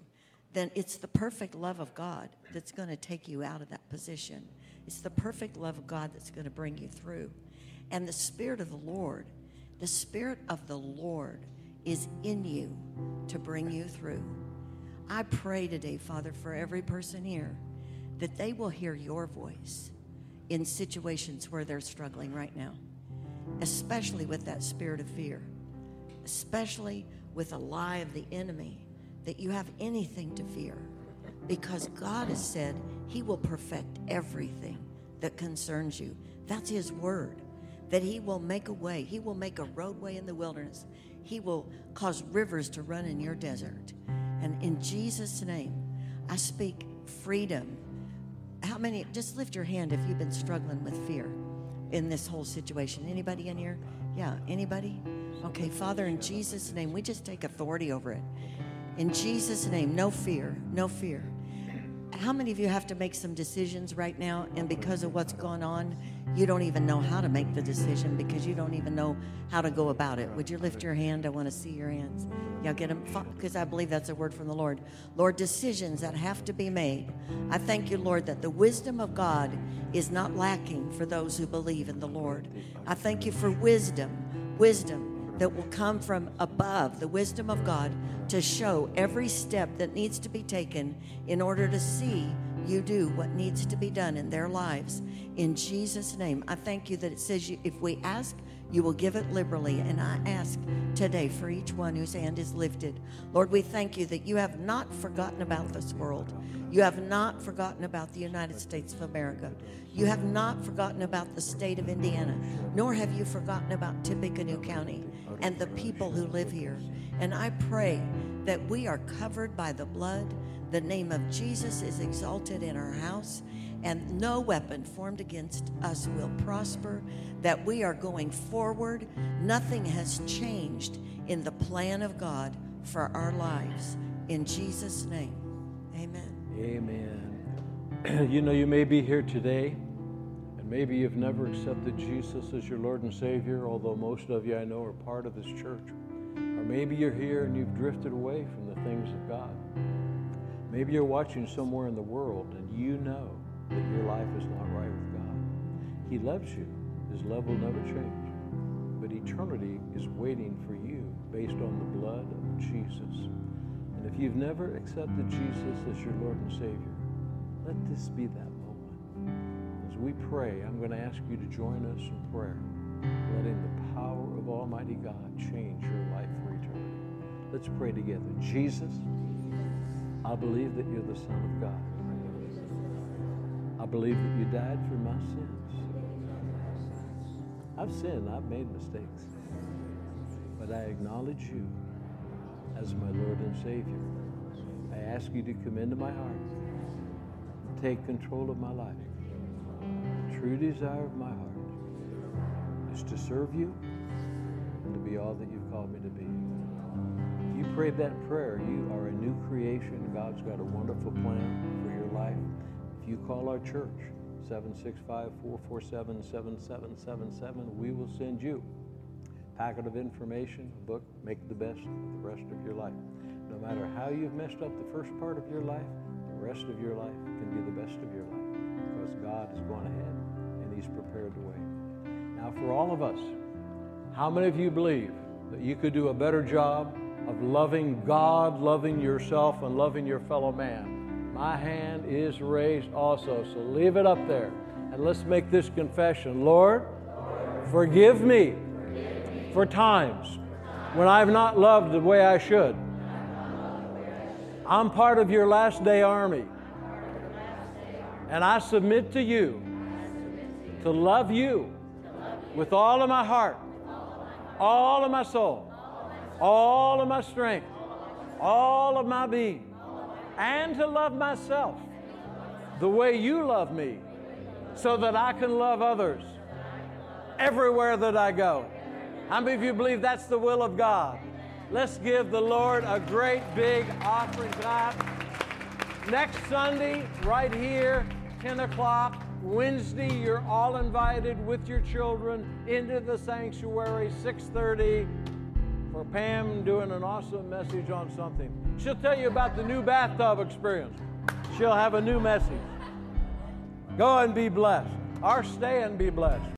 then it's the perfect love of God that's going to take you out of that position. It's the perfect love of God that's going to bring you through. And the Spirit of the Lord, the Spirit of the Lord is in you to bring you through. I pray today, Father, for every person here that they will hear your voice in situations where they're struggling right now, especially with that spirit of fear, especially with a lie of the enemy that you have anything to fear because God has said He will perfect everything that concerns you. That's His word, that He will make a way, He will make a roadway in the wilderness, He will cause rivers to run in your desert. And in Jesus' name, I speak freedom. How many, just lift your hand if you've been struggling with fear in this whole situation. Anybody in here? Yeah, anybody? Okay, Father, in Jesus' name, we just take authority over it. In Jesus' name, no fear, no fear. How many of you have to make some decisions right now, and because of what's going on, you don't even know how to make the decision because you don't even know how to go about it? Would you lift your hand? I want to see your hands. Yeah, get them, because I believe that's a word from the Lord. Lord, decisions that have to be made. I thank you, Lord, that the wisdom of God is not lacking for those who believe in the Lord. I thank you for wisdom, wisdom that will come from above, the wisdom of God, to show every step that needs to be taken in order to see you do what needs to be done in their lives. In Jesus' name, I thank you that it says you, if we ask, you will give it liberally. And I ask today for each one whose hand is lifted. Lord, we thank you that you have not forgotten about this world. You have not forgotten about the United States of America. You have not forgotten about the state of Indiana, nor have you forgotten about Tippecanoe County and the people who live here. And I pray that we are covered by the blood. The name of Jesus is exalted in our house, and no weapon formed against us will prosper. That we are going forward. Nothing has changed in the plan of God for our lives. In Jesus' name, amen. Amen. [CLEARS THROAT] you know, you may be here today, and maybe you've never accepted Jesus as your Lord and Savior, although most of you I know are part of this church. Or maybe you're here and you've drifted away from the things of God. Maybe you're watching somewhere in the world and you know that your life is not right with God. He loves you. His love will never change. But eternity is waiting for you based on the blood of Jesus. And if you've never accepted Jesus as your Lord and Savior, let this be that moment. As we pray, I'm going to ask you to join us in prayer, letting the power of Almighty God change your life for eternity. Let's pray together. Jesus, I believe that you're the Son of God. I believe that you died for my sins. I've sinned, I've made mistakes, but I acknowledge you as my Lord and Savior. I ask you to come into my heart, take control of my life. The true desire of my heart is to serve you and to be all that you've called me to be. If you prayed that prayer, you are a new creation. God's got a wonderful plan for your life. You call our church, 765-447-7777, we will send you a packet of information, a book, make the best of the rest of your life. No matter how you've messed up the first part of your life, the rest of your life can be the best of your life because God has gone ahead and He's prepared the way. Now, for all of us, how many of you believe that you could do a better job of loving God, loving yourself, and loving your fellow man? My hand is raised also, so leave it up there. And let's make this confession Lord, forgive me for times when I've not loved the way I should. I'm part of your last day army. And I submit to you to love you with all of my heart, all of my soul, all of my strength, all of my being, and to love myself the way you love me so that I can love others everywhere that I go. How many of you believe that's the will of God? Let's give the Lord a great big offering clap. Next Sunday, right here, 10 o'clock. Wednesday, you're all invited with your children into the sanctuary, 6:30, for Pam doing an awesome message on something. She'll tell you about the new bathtub experience. She'll have a new message. Go and be blessed. Our stay and be blessed.